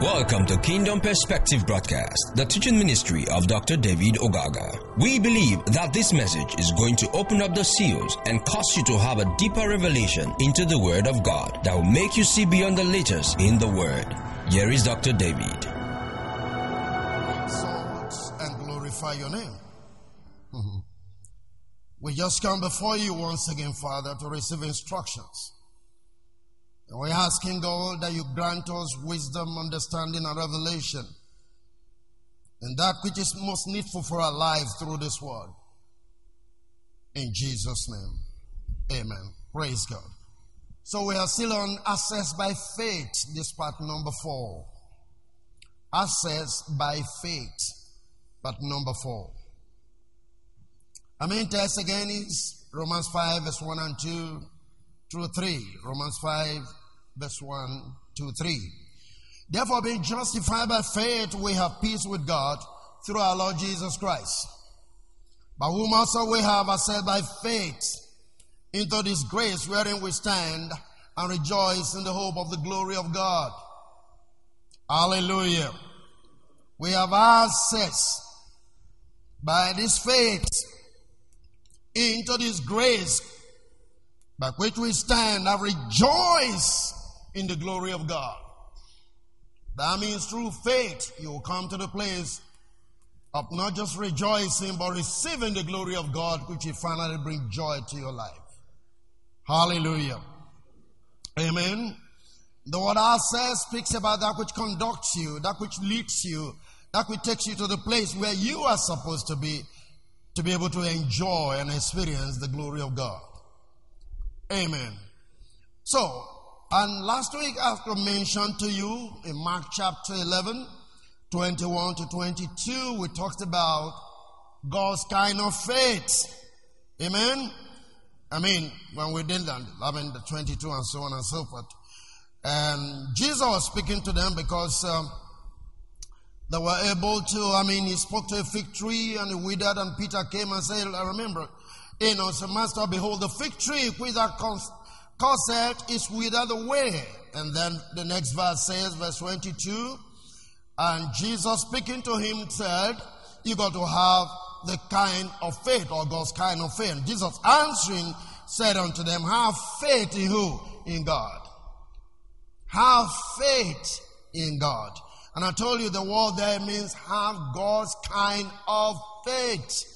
Welcome to Kingdom Perspective Broadcast, the teaching ministry of Dr. David Ogaga. We believe that this message is going to open up the seals and cause you to have a deeper revelation into the Word of God that will make you see beyond the letters in the Word. Here is Dr. David. Exalt and glorify your name. We just come before you once again, Father, to receive instructions. And we're asking God that you grant us wisdom, understanding, and revelation. And that which is most needful for our lives through this word. In Jesus' name. Amen. Praise God. So we are still on access by faith, this part number four. Access by faith, part number four. Our main text again is Romans 5, verse 1 and 2 through 3. Romans 5, verse 1 to 3. Therefore, being justified by faith, we have peace with God through our Lord Jesus Christ. By whom also we have access by faith into this grace wherein we stand and rejoice in the hope of the glory of God. Hallelujah. We have access by this faith into this grace by which we stand and rejoice in the glory of God. That means through faith you will come to the place of not just rejoicing but receiving the glory of God which will finally bring joy to your life. Hallelujah. Amen. The word access speaks about that which conducts you, that which leads you, that which takes you to the place where you are supposed to be to be able to enjoy and experience the glory of God. Amen. So, and last week I mentioned to you in Mark chapter 11, 21 to 22, we talked about God's kind of faith. Amen. I mean, when we did that, I the 22 and so on and so forth. And Jesus was speaking to them because um, they were able to, I mean, he spoke to a fig tree and it withered, and Peter came and said, I remember, know, so Master, behold, the fig tree which thou caused is withered away. And then the next verse says, verse 22, and Jesus speaking to him said, You got to have the kind of faith or God's kind of faith. And Jesus answering said unto them, Have faith in who? In God. Have faith in God. And I told you the word there means have God's kind of faith.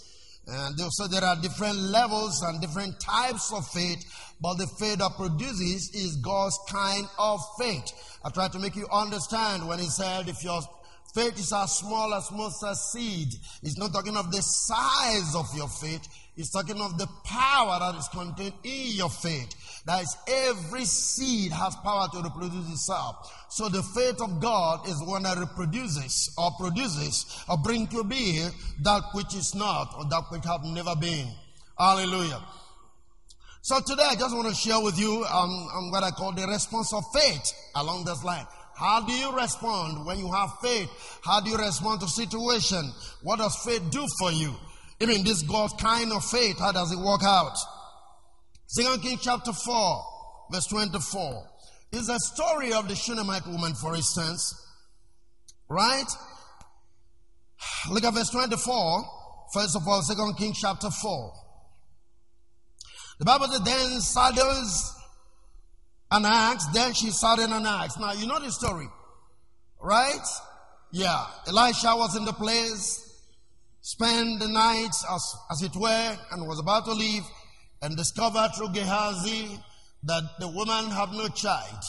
And so there are different levels and different types of faith, but the faith that produces is God's kind of faith. I try to make you understand when he said, if your faith is as small as mustard seed, he's not talking of the size of your faith, he's talking of the power that is contained in your faith. That is, every seed has power to reproduce itself. So the faith of God is one that reproduces or produces or brings to be that which is not or that which have never been. Hallelujah. So today I just want to share with you um, um, what I call the response of faith along this line. How do you respond when you have faith? How do you respond to situation? What does faith do for you? Even this God kind of faith, how does it work out? Second Kings chapter 4, verse 24. Is a story of the Shunammite woman, for instance. Right? Look at verse 24. First of all, Second Kings chapter 4. The Bible says, then saddles an axe, then she saddled an axe. Now, you know the story, right? Yeah. Elisha was in the place, spent the night as, as it were, and was about to leave, and discovered through Gehazi that the woman had no child.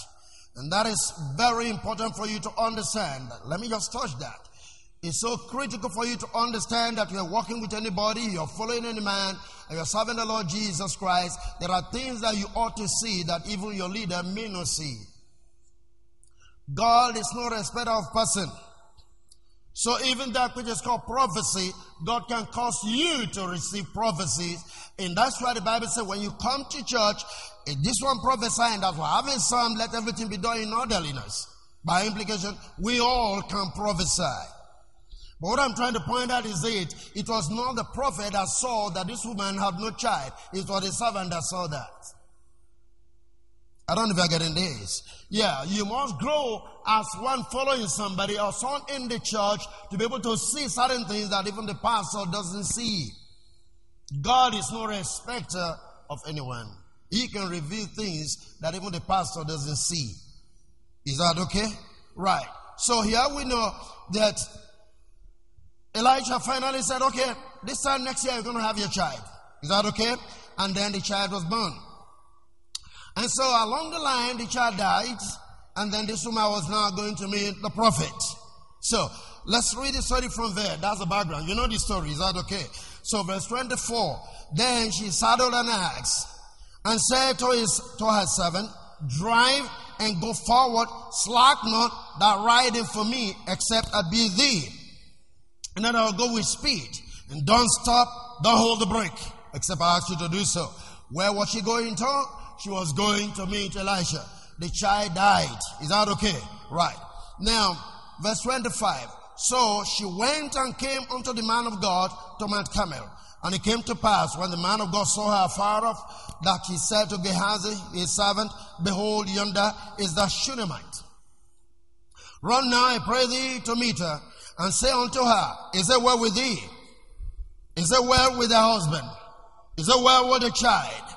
And that is very important for you to understand. Let me just touch that. It's so critical for you to understand that you're working with anybody, you're following any man, and you're serving the Lord Jesus Christ. There are things that you ought to see that even your leader may not see. God is no respecter of person. So even that which is called prophecy, God can cause you to receive prophecies. And that's why the Bible says when you come to church, if this one prophesying that we're having some, let everything be done in orderliness. By implication, we all can prophesy. But what I'm trying to point out is it, it was not the prophet that saw that this woman had no child. It was the servant that saw that. I don't know if you're getting this. Yeah, you must grow as one following somebody or someone in the church to be able to see certain things that even the pastor doesn't see. God is no respecter of anyone. He can reveal things that even the pastor doesn't see. Is that okay? Right. So here we know that Elijah finally said, okay, this time next year you're going to have your child. Is that okay? And then the child was born. And so along the line, the child died, and then this woman was now going to meet the prophet. So let's read the story from there. That's the background. You know the story. Is that okay? So verse 24. Then she saddled an ass and said to his to her servant, Drive and go forward, slack not that riding for me, except I be thee. And then I'll go with speed. And don't stop, don't hold the brake, except I ask you to do so. Where was she going to? She was going to meet Elisha. The child died. Is that okay? Right. Now, verse 25. So she went and came unto the man of God to Mount Carmel. And it came to pass when the man of God saw her far off that he said to Gehazi, his servant, Behold, yonder is the Shunammite. Run now, I pray thee, to meet her, and say unto her, Is it well with thee? Is it well with thy husband? Is it well with the child?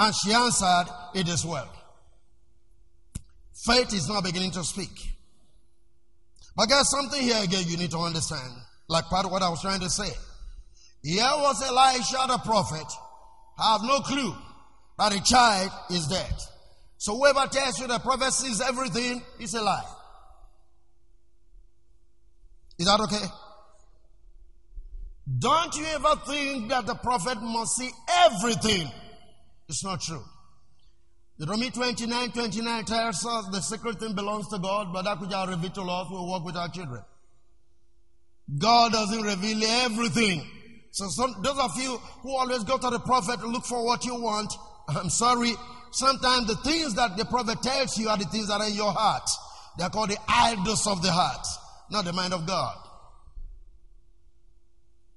And she answered, It is well. Faith is now beginning to speak. But there's something here again you need to understand, like part of what I was trying to say. Here was Elisha the prophet. I have no clue that a child is dead. So whoever tells you the prophet sees everything is a lie. Is that okay? Don't you ever think that the prophet must see everything it's not true. Deuteronomy 29 29 tells us the secret thing belongs to God, but that which I reveal to us will work with our children. God doesn't reveal everything. So some, those of you who always go to the prophet to look for what you want, I'm sorry. Sometimes the things that the prophet tells you are the things that are in your heart. They are called the idols of the heart, not the mind of God.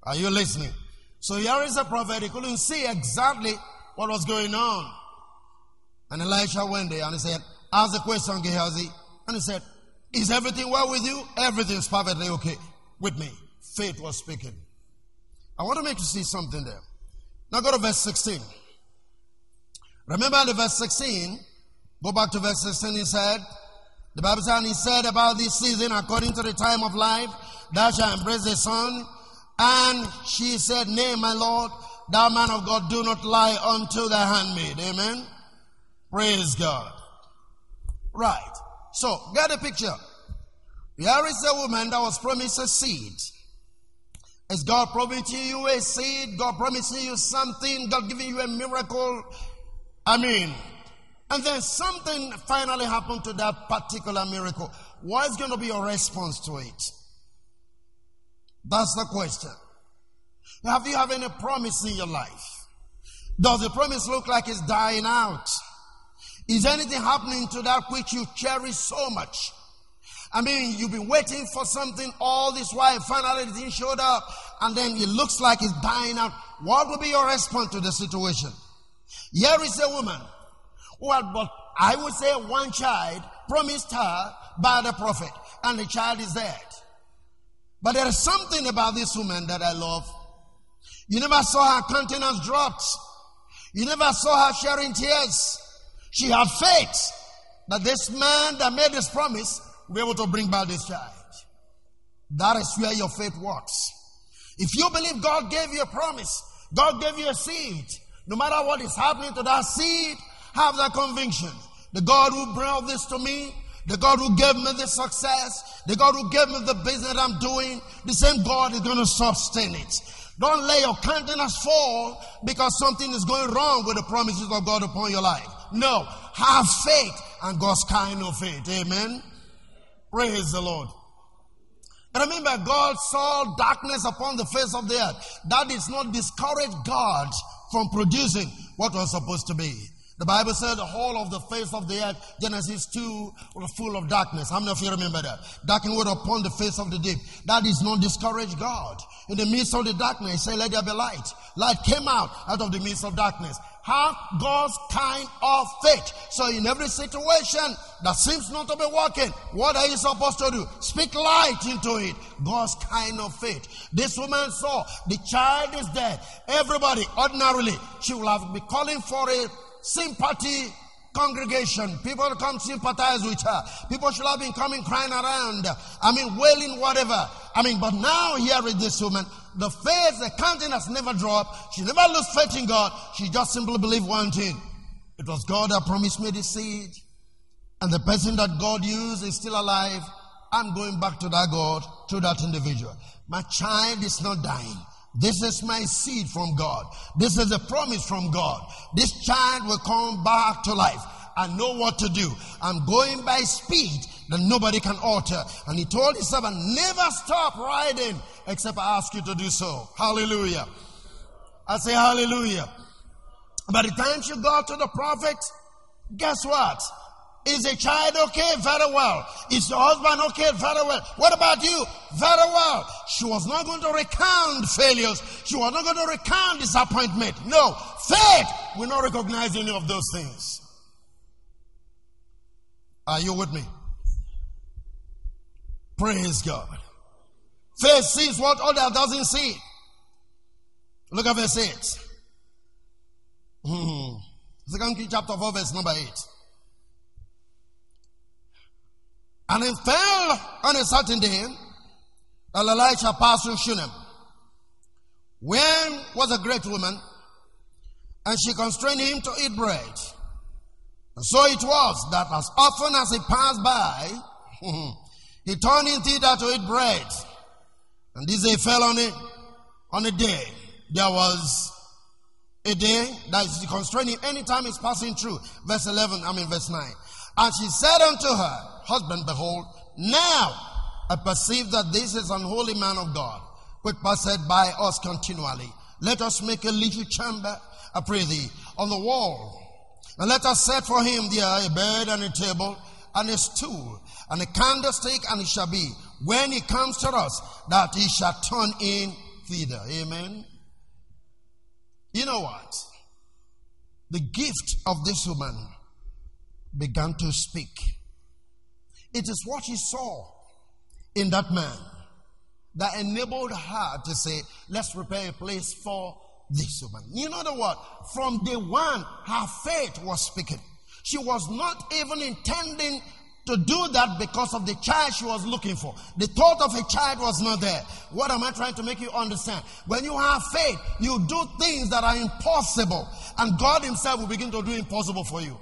Are you listening? So here is a prophet. He couldn't see exactly what was going on. And Elisha went there and he said, Ask the question, Gehazi. And he said, Is everything well with you? Everything is perfectly okay with me. Faith was speaking. I want to make you see something there. Now go to verse 16. Remember the verse 16. Go back to verse 16. He said, the Bible says, and he said about this season, according to the time of life, thou shalt embrace the son. And she said, Nay, my Lord, thou man of God, do not lie unto thy handmaid. Amen. Praise God. Right. So, get a picture. Here is a woman that was promised a seed. Is God promising you a seed? God promising you something? God giving you a miracle? I mean, and then something finally happened to that particular miracle. What is going to be your response to it? That's the question. Have you have any promise in your life? Does the promise look like it's dying out? Is anything happening to that which you cherish so much? I mean, you've been waiting for something all this while, finally it showed up, and then it looks like it's dying out. What will be your response to the situation? Here is a woman who had but I would say one child promised her by the prophet, and the child is dead. But there is something about this woman that I love. You never saw her countenance dropped. You never saw her sharing tears. She had faith that this man that made this promise will be able to bring back this child. That is where your faith works. If you believe God gave you a promise, God gave you a seed, no matter what is happening to that seed, have that conviction. The God who brought this to me, the God who gave me the success, the God who gave me the business I'm doing, the same God is going to sustain it. Don't let your countenance fall because something is going wrong with the promises of God upon your life. No, have faith and God's kind of faith. Amen. Praise the Lord. And remember, God saw darkness upon the face of the earth. That is not discourage God from producing what was supposed to be. The Bible said the whole of the face of the earth, Genesis 2, was full of darkness. How many of you remember that? Darkness upon the face of the deep. That is not discourage God. In the midst of the darkness, say, let there be light. Light came out out of the midst of darkness. have God's kind of faith. So in every situation that seems not to be working, what are you supposed to do? Speak light into it. God's kind of faith. This woman saw the child is dead. Everybody, ordinarily, she will have been calling for a sympathy congregation. People come sympathize with her. People should have been coming crying around. I mean, wailing, whatever. I mean, but now here is this woman. The faith, the countenance never dropped. She never lost faith in God. She just simply believed one thing. It was God that promised me the seed. And the person that God used is still alive. I'm going back to that God, to that individual. My child is not dying. This is my seed from God. This is a promise from God. This child will come back to life. I know what to do. I'm going by speed that nobody can alter. And he told his servant, never stop riding except I ask you to do so. Hallelujah. I say hallelujah. By the time she got to the prophet, guess what? Is a child okay? Very well. Is the husband okay? Very well. What about you? Very well. She was not going to recount failures. She was not going to recount disappointment. No. Faith will not recognize any of those things. Are you with me? Praise God. Faith sees what other doesn't see. Look at verse 8. Hmm. Second King chapter 4, verse number 8. And it fell on a certain day that Elisha passed through Shunem. When was a great woman, and she constrained him to eat bread. And so it was that as often as he passed by, he turned in thither to eat bread. And this day fell on it on a day. There was a day that is constraining anytime he's passing through. Verse 11, I mean verse 9. And she said unto her husband, Behold, now I perceive that this is an holy man of God, which passeth by us continually. Let us make a little chamber, I pray thee, on the wall. And let us set for him there a bed and a table and a stool and a candlestick, and it shall be when he comes to us that he shall turn in thither. Amen. You know what? The gift of this woman began to speak. It is what she saw in that man that enabled her to say, Let's prepare a place for this woman. You know the word? From day one, her faith was speaking. She was not even intending to do that because of the child she was looking for. The thought of a child was not there. What am I trying to make you understand? When you have faith, you do things that are impossible, and God Himself will begin to do impossible for you.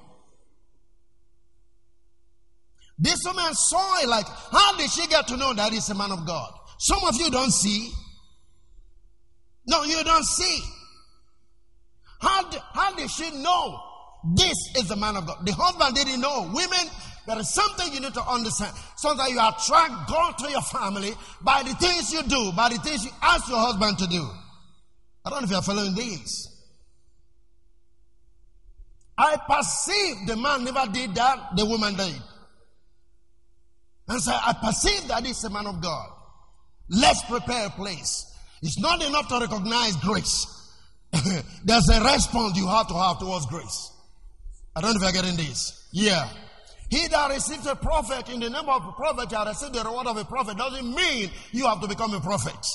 This woman saw it like, how did she get to know that he's a man of God? Some of you don't see. No, you don't see. How, did, how did she know this is the man of God? The husband didn't know. Women, there is something you need to understand. Sometimes you attract God to your family by the things you do, by the things you ask your husband to do. I don't know if you're following these. I perceive the man never did that, the woman did. And so I perceive that he's a man of God. Let's prepare a place. It's not enough to recognize grace. There's a response you have to have towards grace. I don't know if you're getting this. Yeah. He that receives a prophet in the name of a prophet shall receive the reward of a prophet doesn't mean you have to become a prophet.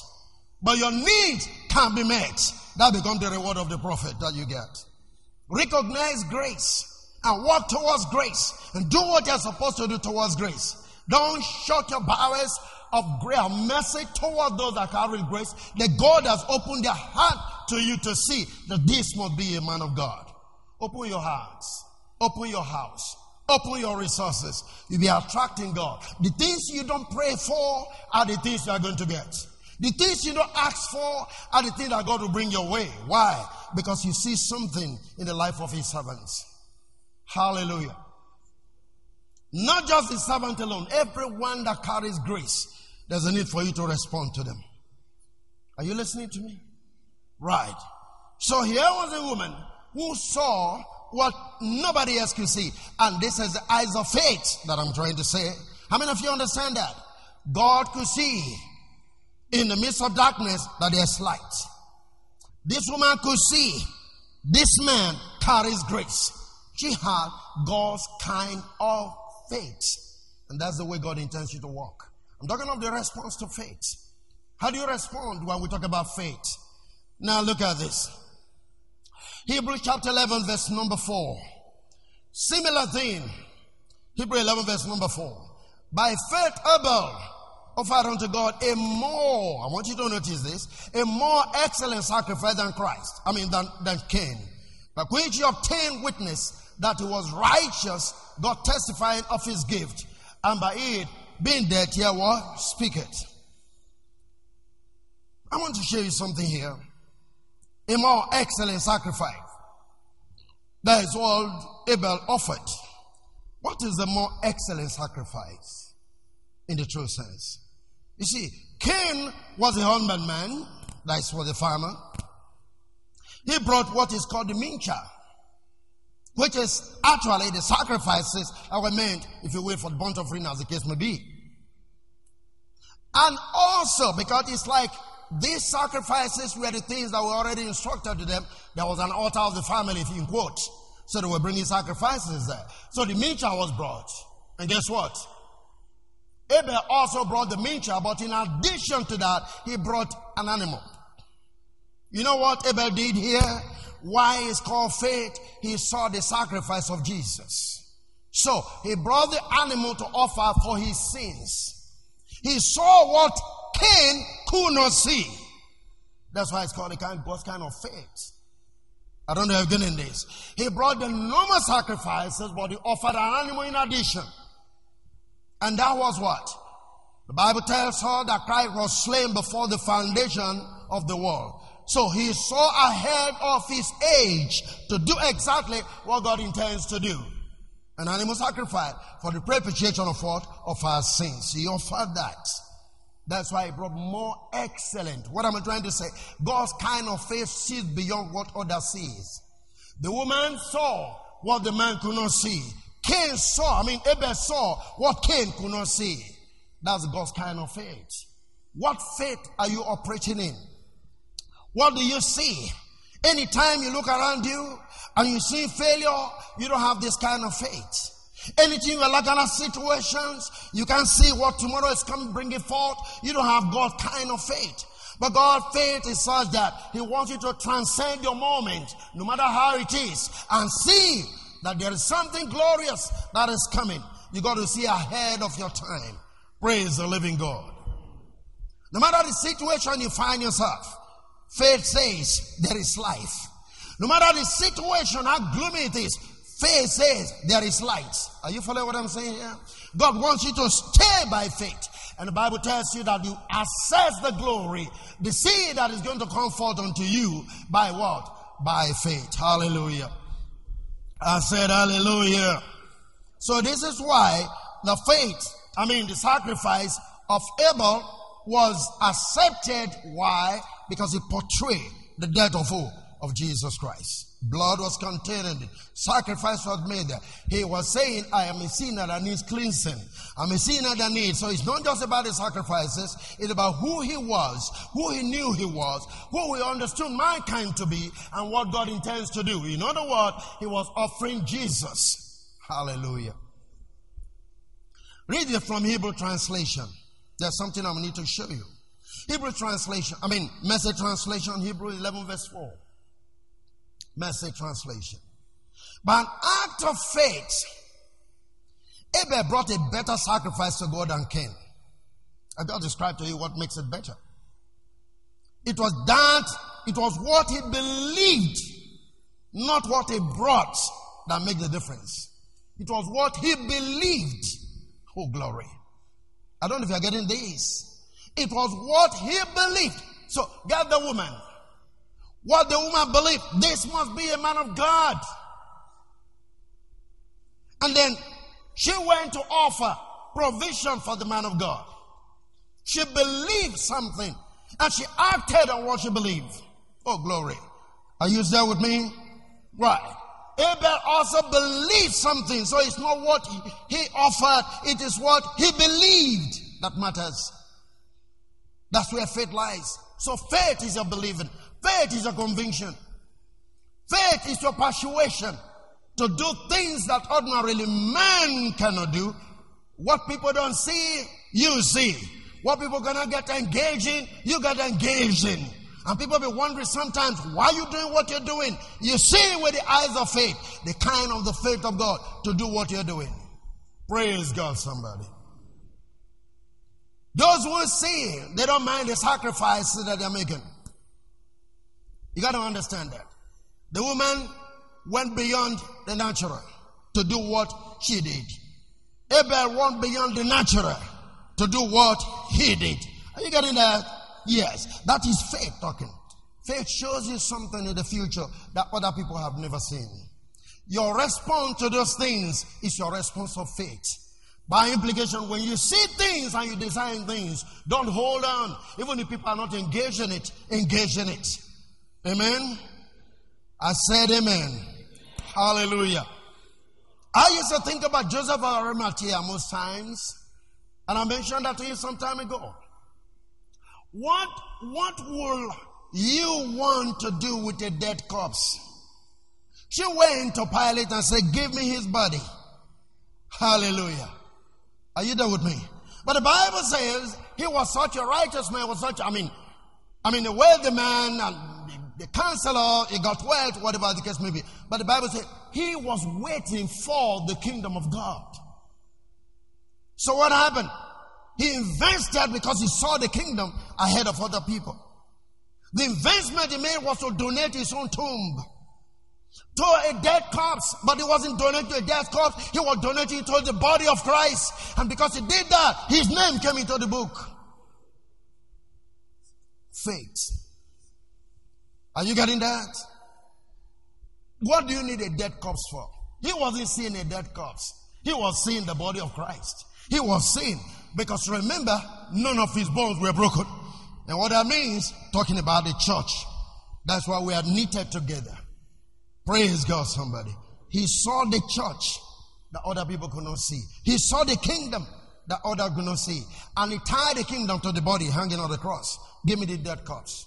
But your needs can be met. That becomes the reward of the prophet that you get. Recognize grace and work towards grace and do what you're supposed to do towards grace. Don't shut your bowels of grace, mercy toward those that carry grace. That God has opened their heart to you to see that this must be a man of God. Open your hearts. Open your house. Open your resources. You'll be attracting God. The things you don't pray for are the things you are going to get. The things you don't ask for are the things that God will bring your way. Why? Because you see something in the life of His servants. Hallelujah. Not just the servant alone, everyone that carries grace, there's a need for you to respond to them. Are you listening to me? Right. So here was a woman who saw what nobody else could see. And this is the eyes of faith that I'm trying to say. How many of you understand that? God could see in the midst of darkness that there's light. This woman could see this man carries grace. She had God's kind of faith. And that's the way God intends you to walk. I'm talking of the response to faith. How do you respond when we talk about faith? Now look at this. Hebrews chapter 11 verse number 4. Similar thing. Hebrew 11 verse number 4. By faith Abel offered unto God a more, I want you to notice this, a more excellent sacrifice than Christ. I mean, than, than Cain. By which he obtained witness that he was righteous, God testifying of his gift, and by it being dead, here what? Speak it. I want to show you something here. A more excellent sacrifice. That is what Abel offered. What is the more excellent sacrifice in the true sense? You see, Cain was a husbandman, man. That's for the farmer. He brought what is called the mincha, which is actually the sacrifices that were meant, if you will, for the burnt offering, as the case may be. And also, because it's like these sacrifices were the things that were already instructed to them, there was an altar of the family, if you quote. So they were bringing sacrifices there. So the mincha was brought. And guess what? Abel also brought the mincha, but in addition to that, he brought an animal. You know what Abel did here? Why it's called faith? He saw the sacrifice of Jesus. So he brought the animal to offer for his sins. He saw what Cain could not see. That's why it's called a kind, God's kind of faith. I don't know if you're getting this. He brought the normal sacrifices, but he offered an animal in addition. And that was what? The Bible tells her that Christ was slain before the foundation of the world. So he saw ahead of his age to do exactly what God intends to do. An animal sacrifice for the propitiation of what? Of our sins. He offered that. That's why he brought more excellent. What am I trying to say? God's kind of faith sees beyond what others sees. The woman saw what the man could not see. Cain saw, I mean, Abel saw what Cain could not see. That's God's kind of faith. What faith are you operating in? What do you see? Anytime you look around you and you see failure, you don't have this kind of faith. Anything you are like in situations, you can see what tomorrow is coming, bring it forth. You don't have God's kind of faith. But God's faith is such that He wants you to transcend your moment, no matter how it is, and see that there is something glorious that is coming. You got to see ahead of your time. Praise the living God. No matter the situation you find yourself, faith says there is life. No matter the situation, how gloomy it is, faith says there is light. Are you following what I'm saying here? God wants you to stay by faith. And the Bible tells you that you assess the glory, the seed that is going to come forth unto you by what? By faith. Hallelujah. I said hallelujah. So this is why the faith, I mean the sacrifice of Abel was accepted. Why? Because it portrayed the death of who? Of Jesus Christ. Blood was contained in it. Sacrifice was made. He was saying, I am a sinner that needs cleansing. I'm a sinner that needs. So it's not just about the sacrifices. It's about who he was, who he knew he was, who he understood mankind to be, and what God intends to do. In other words, he was offering Jesus. Hallelujah. Read it from Hebrew translation. There's something I need to show you. Hebrew translation, I mean, message translation, Hebrew 11 verse 4. Message translation. By an act of faith, Abel brought a better sacrifice to God than Cain. I just describe to you what makes it better. It was that, it was what he believed, not what he brought, that made the difference. It was what he believed. Oh, glory. I don't know if you're getting this. It was what he believed. So, get the woman. What the woman believed, this must be a man of God. And then she went to offer provision for the man of God. She believed something and she acted on what she believed. Oh, glory. Are you there with me? Right. Abel also believed something, so it's not what he, he offered, it is what he believed that matters. That's where faith lies. So faith is a believing. Faith is a conviction. Faith is your persuasion to do things that ordinarily man cannot do. What people don't see, you see. What people gonna get engaged in, you get engaged in. And people be wondering sometimes why you doing what you're doing. You see with the eyes of faith, the kind of the faith of God to do what you're doing. Praise God, somebody. Those who see, they don't mind the sacrifices that they're making. You got to understand that. The woman went beyond the natural to do what she did. Abel went beyond the natural to do what he did. Are you getting that? Yes. That is faith talking. Faith shows you something in the future that other people have never seen. Your response to those things is your response of faith. By implication, when you see things and you design things, don't hold on. Even if people are not engaged in it, engage in it. Amen. I said amen. Hallelujah. I used to think about Joseph of Arimathea most times, and I mentioned that to you some time ago. What, what will you want to do with a dead corpse? She went to Pilate and said, Give me his body. Hallelujah. Are you there with me? But the Bible says he was such a righteous man, was such, I mean, I mean, the wealthy man and the counselor, he got wealth, whatever the case may be. But the Bible says he was waiting for the kingdom of God. So what happened? He invested because he saw the kingdom ahead of other people. The investment he made was to donate his own tomb to a dead corpse, but he wasn't donating to a dead corpse. He was donating to the body of Christ. And because he did that, his name came into the book. Faith. Are you getting that? What do you need a dead corpse for? He wasn't seeing a dead corpse. He was seeing the body of Christ. He was seeing, because remember, none of his bones were broken. And what that means, talking about the church. That's why we are knitted together. Praise God, somebody. He saw the church that other people could not see. He saw the kingdom that other could not see. And he tied the kingdom to the body hanging on the cross. Give me the dead corpse.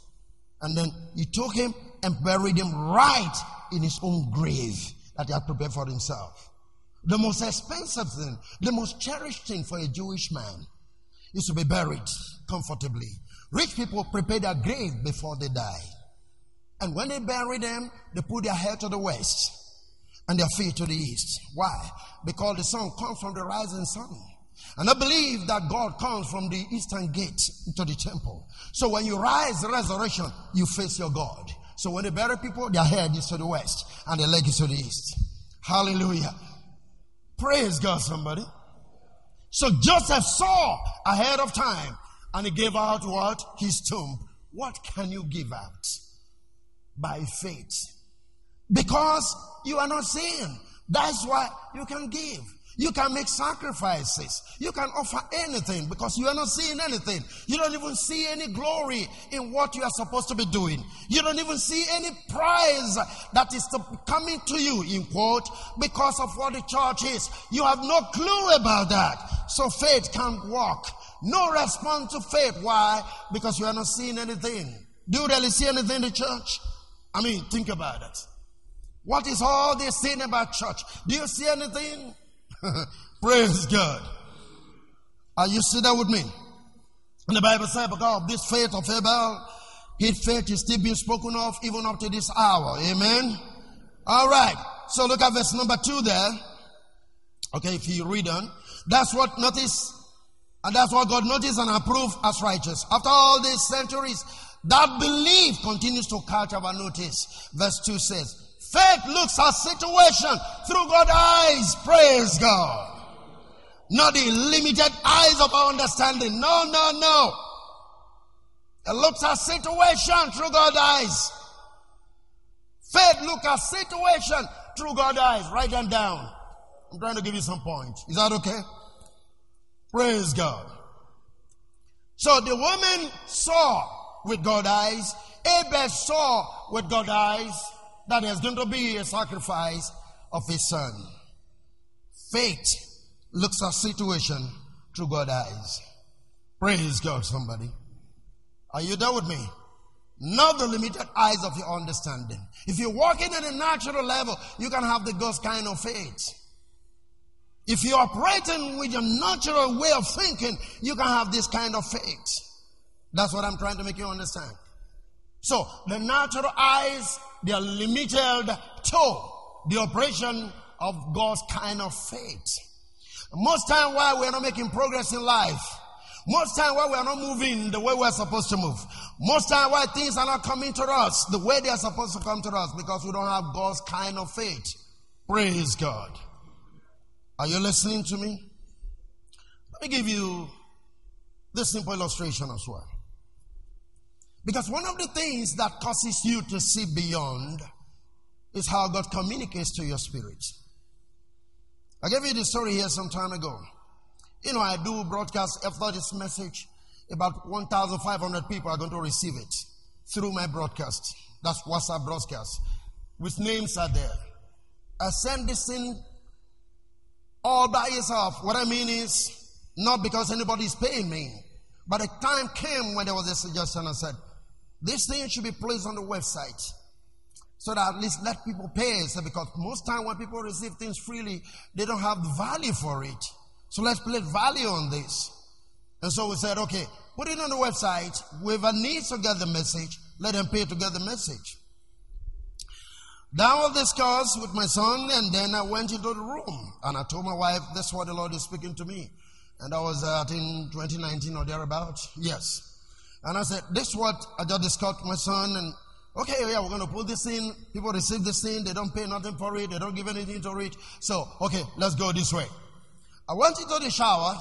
And then he took him and buried him right in his own grave that he had prepared for himself. The most expensive thing, the most cherished thing for a Jewish man is to be buried comfortably. Rich people prepare their grave before they die. And when they bury them, they put their head to the west and their feet to the east. Why? Because the sun comes from the rising sun. And I believe that God comes from the eastern gate to the temple. So when you rise resurrection, you face your God. So when they bury people, their head is to the west and their leg is to the east. Hallelujah. Praise God, somebody. So Joseph saw ahead of time and he gave out what? His tomb. What can you give out? By faith. Because you are not seeing. That's why you can give. You can make sacrifices. You can offer anything because you are not seeing anything. You don't even see any glory in what you are supposed to be doing. You don't even see any prize that is coming to you, in quote, because of what the church is. You have no clue about that. So faith can't work. No response to faith. Why? Because you are not seeing anything. Do you really see anything in the church? I mean, think about it. What is all this saying about church? Do you see anything? Praise God. Are you see that with me? And the Bible says, because of this faith of Abel, his faith is still being spoken of even up to this hour. Amen. All right. So look at verse number two there. Okay, if you read on, that's what notice, and that's what God noticed and approved as righteous. After all these centuries, that belief continues to catch our notice. Verse 2 says, Faith looks at situation through God's eyes. Praise God. Not the limited eyes of our understanding. No, no, no. It looks at situation through God's eyes. Faith looks at situation through God's eyes. Write them down. I'm trying to give you some points. Is that okay? Praise God. So the woman saw with God eyes. Abel saw with God eyes that there's going to be a sacrifice of his son. Faith looks at situation through God eyes. Praise God, somebody. Are you there with me? not the limited eyes of your understanding. If you're walking at a natural level, you can have the God's kind of faith. If you're operating with your natural way of thinking, you can have this kind of faith. That's what I'm trying to make you understand. So, the natural eyes, they are limited to the operation of God's kind of faith. Most time why we're not making progress in life, most time why we're not moving the way we're supposed to move, most time why things are not coming to us the way they are supposed to come to us because we don't have God's kind of faith. Praise God. Are you listening to me? Let me give you this simple illustration as well. Because one of the things that causes you to see beyond is how God communicates to your spirit. I gave you the story here some time ago. You know, I do broadcast after this message. About 1,500 people are going to receive it through my broadcast. That's WhatsApp broadcast. With names are there. I send this in all by yourself. What I mean is, not because anybody is paying me, but a time came when there was a suggestion. I said, this thing should be placed on the website so that at least let people pay. Because most time when people receive things freely, they don't have the value for it. So let's place value on this. And so we said, okay, put it on the website. Whoever needs to get the message, let them pay to get the message. That was discussed with my son, and then I went into the room and I told my wife, "This is what the Lord is speaking to me." And that was uh, in 2019 or thereabouts. Yes. And I said, This is what I just discussed with my son. And okay, yeah, we're going to put this in. People receive this in. They don't pay nothing for it. They don't give anything to it. So, okay, let's go this way. I went into the shower.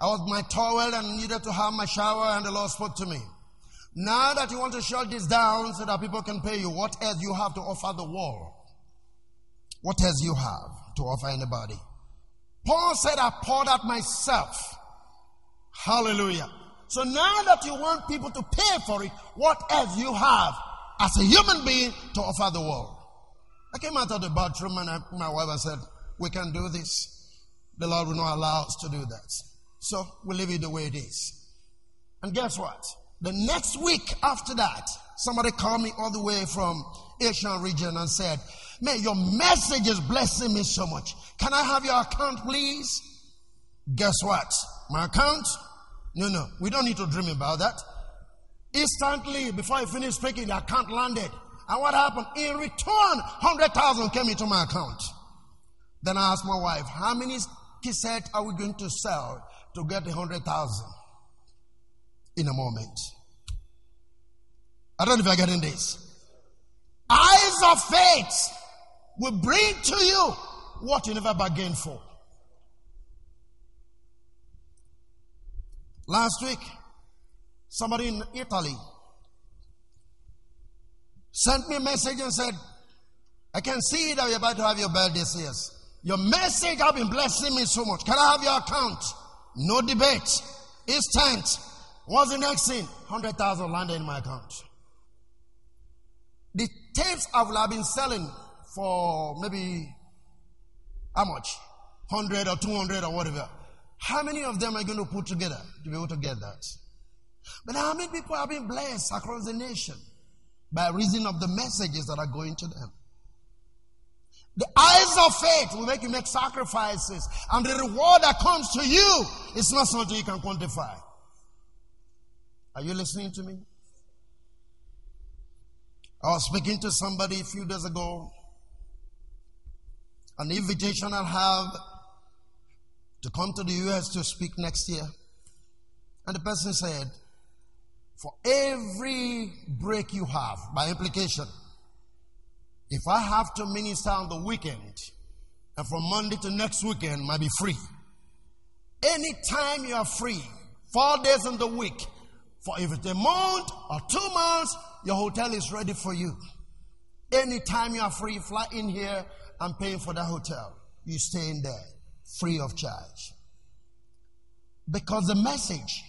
I was my towel and needed to have my shower, and the Lord spoke to me. Now that you want to shut this down so that people can pay you, what else you have to offer the world? What else you have to offer anybody? Paul said, I poured out myself. Hallelujah. So now that you want people to pay for it, what else you have as a human being to offer the world? I came out of the bathroom and I, my wife and said, We can do this. The Lord will not allow us to do that. So we leave it the way it is. And guess what? The next week after that, somebody called me all the way from Asian region and said, Man, your message is blessing me so much. Can I have your account, please? Guess what? My account no, no, we don't need to dream about that. Instantly, before I finished speaking, the account landed. And what happened? In return, 100,000 came into my account. Then I asked my wife, how many cassettes are we going to sell to get the 100,000 in a moment? I don't know if you're getting this. Eyes of faith will bring to you what you never bargained for. Last week, somebody in Italy sent me a message and said, I can see that you're about to have your birthday this. Your message has been blessing me so much. Can I have your account? No debate. Instant. What's the next thing? 100,000 landed in my account. The tapes I will have been selling for maybe how much? 100 or 200 or whatever. How many of them are going to put together to be able to get that? But how many people have been blessed across the nation by reason of the messages that are going to them? The eyes of faith will make you make sacrifices, and the reward that comes to you is not something you can quantify. Are you listening to me? I was speaking to somebody a few days ago. An invitation I have to come to the US to speak next year. And the person said, For every break you have, by implication, if I have to minister on the weekend, and from Monday to next weekend might be free. Anytime you are free, four days in the week, for if it's a month or two months, your hotel is ready for you. Anytime you are free, fly in here and pay for the hotel. You stay in there free of charge. Because the message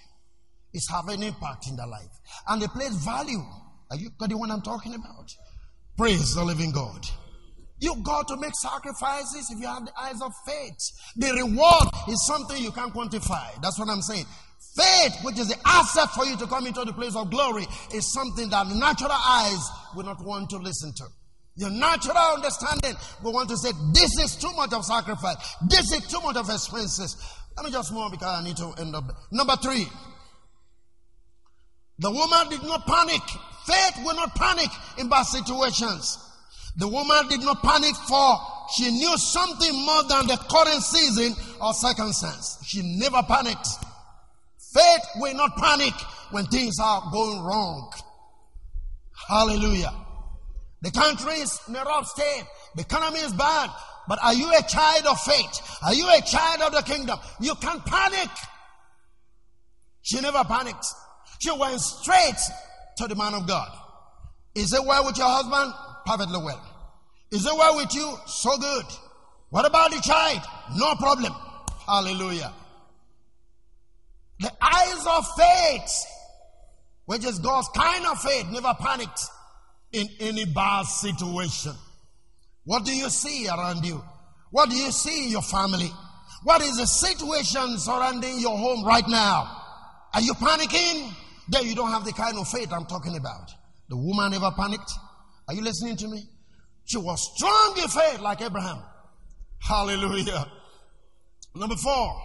is having impact in their life. And they place value. Are you got the one I'm talking about? Praise the living God. You got to make sacrifices if you have the eyes of faith. The reward is something you can't quantify. That's what I'm saying. Faith, which is the asset for you to come into the place of glory, is something that natural eyes will not want to listen to. Your natural understanding will want to say, This is too much of sacrifice. This is too much of expenses. Let me just move on because I need to end up. Number three, the woman did not panic. Faith will not panic in bad situations. The woman did not panic for she knew something more than the current season or circumstance. She never panicked. Faith will not panic when things are going wrong. Hallelujah. The country is in a rough state. The economy is bad. But are you a child of faith? Are you a child of the kingdom? You can't panic. She never panicked. She went straight to the man of God. Is it well with your husband? Perfectly well. Is it well with you? So good. What about the child? No problem. Hallelujah. The eyes of faith, which is God's kind of faith, never panicked in any bad situation. What do you see around you? What do you see in your family? What is the situation surrounding your home right now? Are you panicking? Then you don't have the kind of faith I'm talking about. The woman never panicked. Are you listening to me? She was strong in faith like Abraham. Hallelujah. Number four.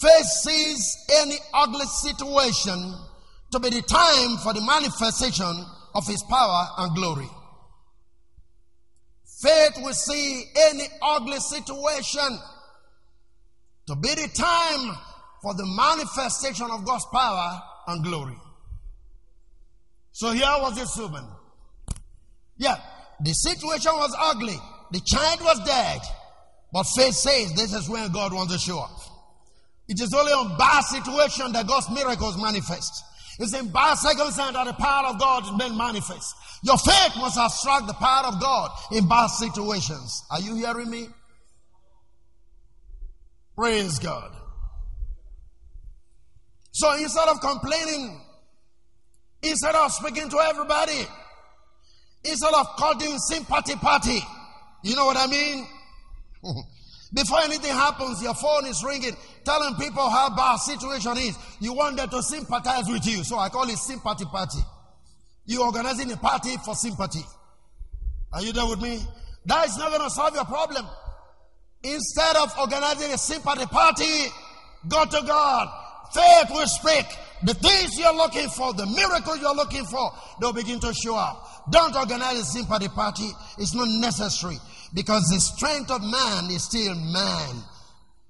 Faith sees any ugly situation to be the time for the manifestation of his power and glory. Faith will see any ugly situation to be the time for the manifestation of God's power and glory. So here was this woman. Yeah, the situation was ugly. The child was dead. But faith says this is when God wants to show up. It is only on bad situation that God's miracles manifest. It's in bad circumstances that the power of God is made manifest. Your faith must have struck the power of God in bad situations. Are you hearing me? Praise God. So instead of complaining, instead of speaking to everybody, instead of calling sympathy party, you know what I mean? Before anything happens, your phone is ringing, telling people how bad situation is. You want them to sympathize with you. So I call it sympathy party. You organizing a party for sympathy. Are you there with me? That is not going to solve your problem. Instead of organizing a sympathy party, go to God. Faith will speak. The things you're looking for, the miracle you're looking for, they'll begin to show up. Don't organize a sympathy party. It's not necessary because the strength of man is still man.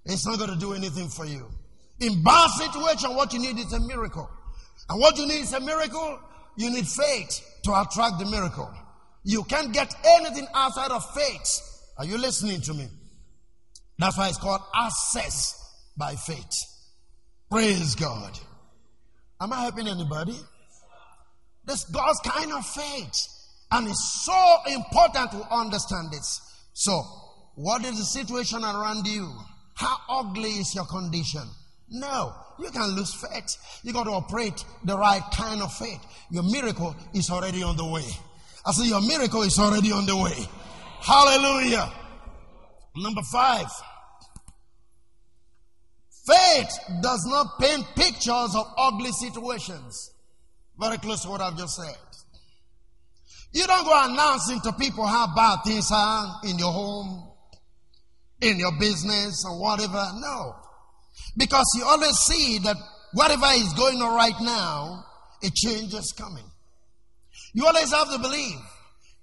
It's not going to do anything for you. In bad situation, what you need is a miracle. And what you need is a miracle. You need faith to attract the miracle. You can't get anything outside of faith. Are you listening to me? That's why it's called access by faith. Praise God. Am I helping anybody? This God's kind of faith. And it's so important to understand this. So, what is the situation around you? How ugly is your condition? No, you can lose faith. You got to operate the right kind of faith. Your miracle is already on the way. I say your miracle is already on the way. Hallelujah. Number five. Faith does not paint pictures of ugly situations. Very close to what I've just said. You don't go announcing to people how bad things are in your home, in your business, or whatever. No. Because you always see that whatever is going on right now, a change is coming. You always have to believe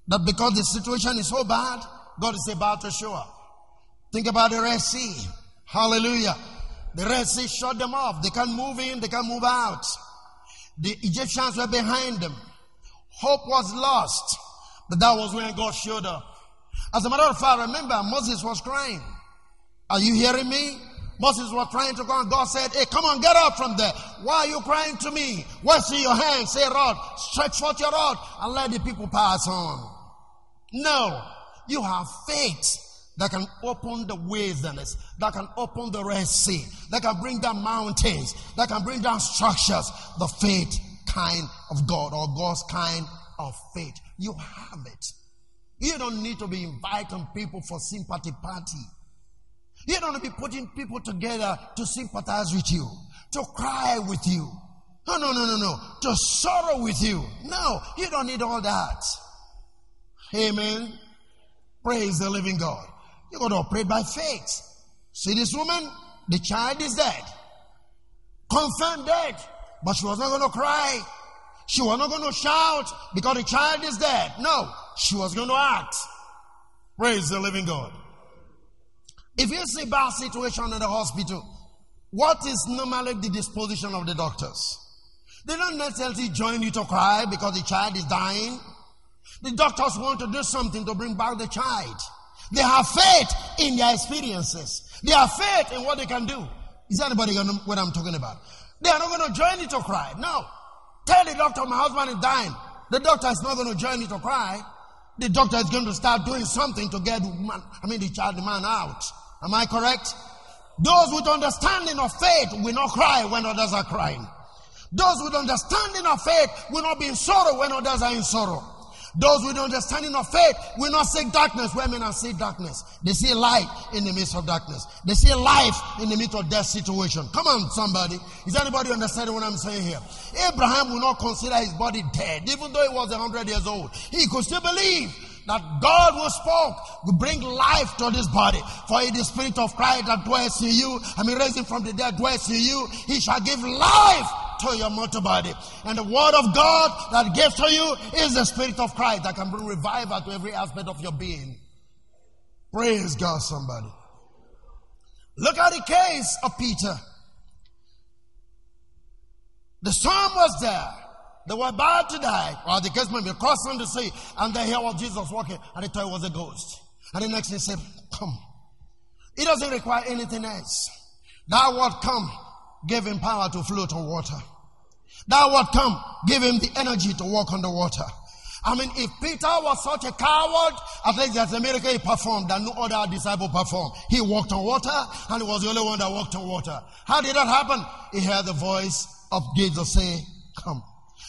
that because the situation is so bad, God is about to show up. Think about the Red Sea. Hallelujah. The Red Sea shut them off. They can't move in, they can't move out. The Egyptians were behind them. Hope was lost. But that was when God showed up. As a matter of fact, remember, Moses was crying. Are you hearing me? Moses was trying to go and God said, Hey, come on, get up from there. Why are you crying to me? What's in your hand? Say rod. Stretch forth your rod and let the people pass on. No. You have faith that can open the wilderness, that can open the Red Sea, that can bring down mountains, that can bring down structures. The faith kind of God or God's kind of faith. You have it. You don't need to be inviting people for sympathy party. You don't need to be putting people together to sympathize with you, to cry with you. No, no, no, no, no. To sorrow with you. No, you don't need all that. Amen. Praise the living God. You got to operate by faith. See this woman? The child is dead. Confirmed dead. But she was not going to cry. She was not going to shout because the child is dead. No, she was going to act. Praise the living God. If you see bad situation in the hospital, what is normally the disposition of the doctors? They don't necessarily join you to cry because the child is dying. The doctors want to do something to bring back the child. They have faith in their experiences. They have faith in what they can do. Is anybody going to know what I'm talking about? They are not going to join you to cry. No. Tell the doctor my husband is dying. The doctor is not going to join you to cry. The doctor is going to start doing something to get man, I mean the child, the man out. Am I correct? Those with understanding of faith will not cry when others are crying. Those with understanding of faith will not be in sorrow when others are in sorrow. Those with understanding of faith will not seek darkness where men are see darkness. They see light in the midst of darkness. They see life in the midst of death situation. Come on, somebody. Is anybody understanding what I'm saying here? Abraham will not consider his body dead, even though he was a hundred years old. He could still believe that God who spoke will bring life to this body. For it is the spirit of Christ that dwells in you, I mean raising from the dead dwells in you, he shall give life to your mortal body. And the word of God that gives to you is the spirit of Christ that can bring revival to every aspect of your being. Praise God, somebody. Look at the case of Peter. The storm was there. They were about to die. Or the case may be crossing the sea. And they hear what Jesus walking. And they thought it was a ghost. And the next day said, Come. It doesn't require anything else. That word come gave him power to float on water. That word come gave him the energy to walk on the water. I mean, if Peter was such a coward, at least there's a miracle he performed that no other disciple performed. He walked on water, and he was the only one that walked on water. How did that happen? He heard the voice of Jesus say, Come.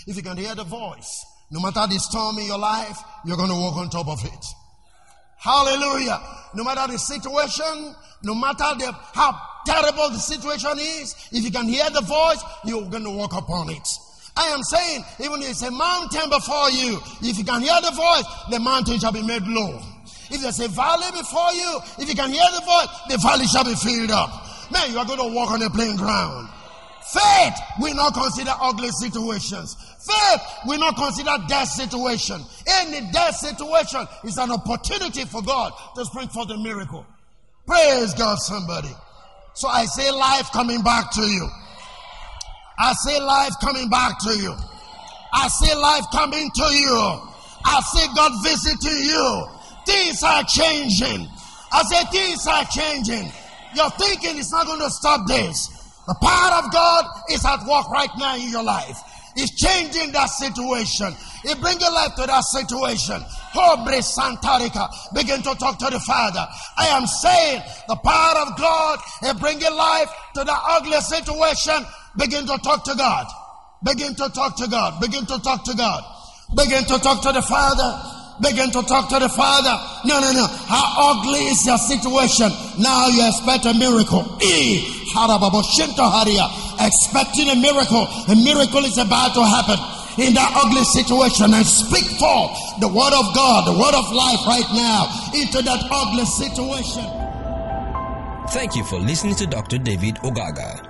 If you can hear the voice, no matter the storm in your life, you're going to walk on top of it. Hallelujah. No matter the situation, no matter the, how terrible the situation is, if you can hear the voice, you're going to walk upon it. I am saying, even if it's a mountain before you, if you can hear the voice, the mountain shall be made low. If there's a valley before you, if you can hear the voice, the valley shall be filled up. Man, you are going to walk on a plain ground. Faith will not consider ugly situations. Faith will not consider death situation. Any death situation is an opportunity for God to bring forth a miracle. Praise God, somebody. So I say life coming back to you. I say life coming back to you. I say life coming to you. I say God visiting you. Things are changing. I say things are changing. Your thinking is not going to stop this. The power of God is at work right now in your life. It's changing that situation. It brings life to that situation. Hobre Santarika. Begin to talk to the Father. I am saying the power of God is bringing life to the ugly situation. Begin to talk to God. Begin to talk to God. Begin to talk to God. Begin to talk to the Father. Begin to talk to the Father. No, no, no. How ugly is your situation? Now you expect a miracle. Eh, Expecting a miracle. A miracle is about to happen in that ugly situation and speak forth the word of God, the word of life right now into that ugly situation. Thank you for listening to Dr. David Ogaga.